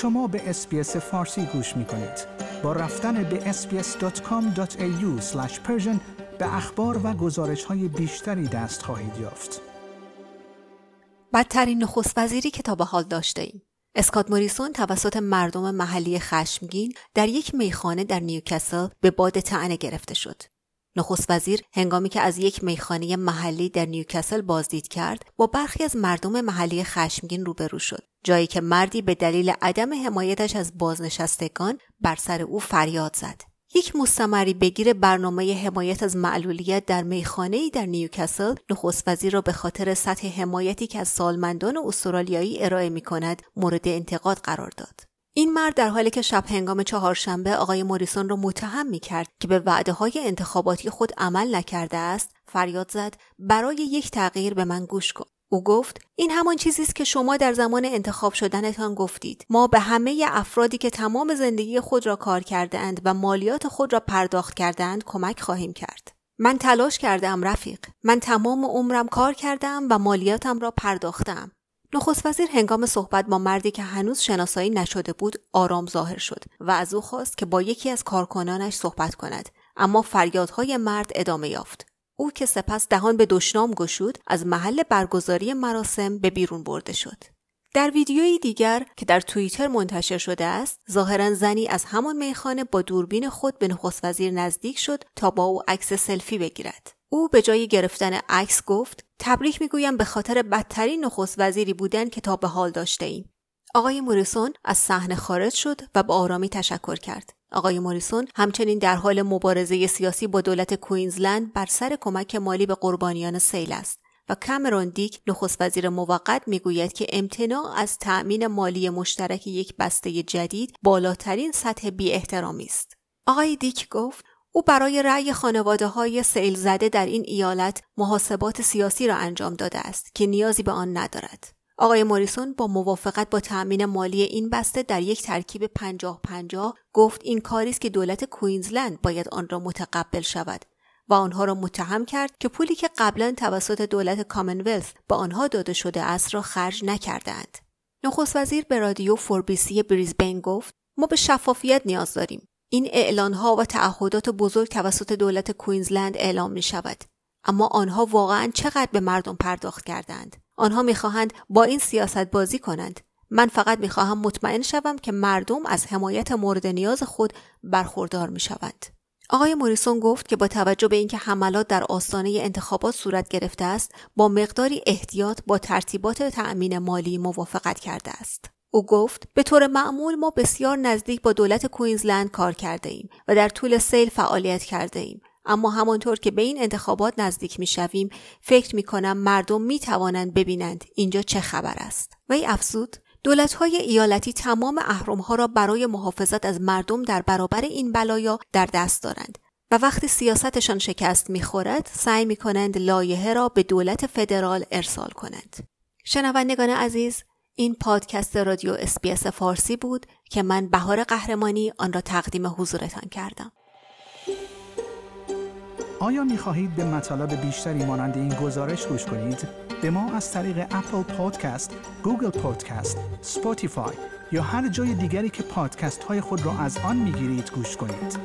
شما به SBS فارسی گوش می کنید. با رفتن به sbs.com.au به اخبار و گزارش های بیشتری دست خواهید یافت. بدترین نخست وزیری که تا به حال داشته ایم. اسکات موریسون توسط مردم محلی خشمگین در یک میخانه در نیوکاسل به باد طعنه گرفته شد. نخست وزیر هنگامی که از یک میخانه محلی در نیوکاسل بازدید کرد با برخی از مردم محلی خشمگین روبرو شد جایی که مردی به دلیل عدم حمایتش از بازنشستگان بر سر او فریاد زد یک مستمری بگیر برنامه حمایت از معلولیت در میخانه در نیوکاسل نخست وزیر را به خاطر سطح حمایتی که از سالمندان استرالیایی ارائه می کند مورد انتقاد قرار داد. این مرد در حالی که شب هنگام چهارشنبه آقای موریسون را متهم می کرد که به وعده های انتخاباتی خود عمل نکرده است فریاد زد برای یک تغییر به من گوش کن. او گفت این همان چیزی است که شما در زمان انتخاب شدنتان گفتید. ما به همه افرادی که تمام زندگی خود را کار کرده اند و مالیات خود را پرداخت کرده اند کمک خواهیم کرد. من تلاش کردم رفیق. من تمام عمرم کار کردم و مالیاتم را پرداختم نخست وزیر هنگام صحبت با مردی که هنوز شناسایی نشده بود آرام ظاهر شد و از او خواست که با یکی از کارکنانش صحبت کند. اما فریادهای مرد ادامه یافت. او که سپس دهان به دشنام گشود از محل برگزاری مراسم به بیرون برده شد. در ویدیویی دیگر که در توییتر منتشر شده است ظاهرا زنی از همان میخانه با دوربین خود به نخست وزیر نزدیک شد تا با او عکس سلفی بگیرد. او به جای گرفتن عکس گفت تبریک می‌گویم به خاطر بدترین نخست وزیری بودن که تا به حال داشته ایم. آقای موریسون از صحنه خارج شد و به آرامی تشکر کرد. آقای موریسون همچنین در حال مبارزه سیاسی با دولت کوینزلند بر سر کمک مالی به قربانیان سیل است و کامرون دیک نخست وزیر موقت می‌گوید که امتناع از تأمین مالی مشترک یک بسته جدید بالاترین سطح بی احترامی است. آقای دیک گفت او برای رأی خانواده های سیل زده در این ایالت محاسبات سیاسی را انجام داده است که نیازی به آن ندارد. آقای موریسون با موافقت با تأمین مالی این بسته در یک ترکیب پنجاه پنجاه گفت این کاری است که دولت کوینزلند باید آن را متقبل شود و آنها را متهم کرد که پولی که قبلا توسط دولت کامنولث به آنها داده شده است را خرج نکردند. نخست وزیر به رادیو فوربیسی بریزبین گفت ما به شفافیت نیاز داریم. این اعلان ها و تعهدات بزرگ توسط دولت کوینزلند اعلام می شود. اما آنها واقعا چقدر به مردم پرداخت کردند؟ آنها می‌خواهند با این سیاست بازی کنند. من فقط می‌خواهم مطمئن شوم که مردم از حمایت مورد نیاز خود برخوردار می شوند. آقای موریسون گفت که با توجه به اینکه حملات در آستانه انتخابات صورت گرفته است با مقداری احتیاط با ترتیبات تأمین مالی موافقت کرده است او گفت به طور معمول ما بسیار نزدیک با دولت کوینزلند کار کرده ایم و در طول سیل فعالیت کرده ایم اما همانطور که به این انتخابات نزدیک می شویم فکر می کنم مردم می توانند ببینند اینجا چه خبر است و ای افزود دولت های ایالتی تمام اهرم ها را برای محافظت از مردم در برابر این بلایا در دست دارند و وقتی سیاستشان شکست می‌خورد سعی می کنند لایحه را به دولت فدرال ارسال کنند. شنوندگان عزیز این پادکست رادیو SBS فارسی بود که من بهار قهرمانی آن را تقدیم حضورتان کردم. آیا می خواهید به مطالب بیشتری مانند این گزارش گوش کنید؟ به ما از طریق Apple Podcast، Google Podcast، Spotify یا هر جای دیگری که پادکست های خود را از آن می گیرید گوش کنید.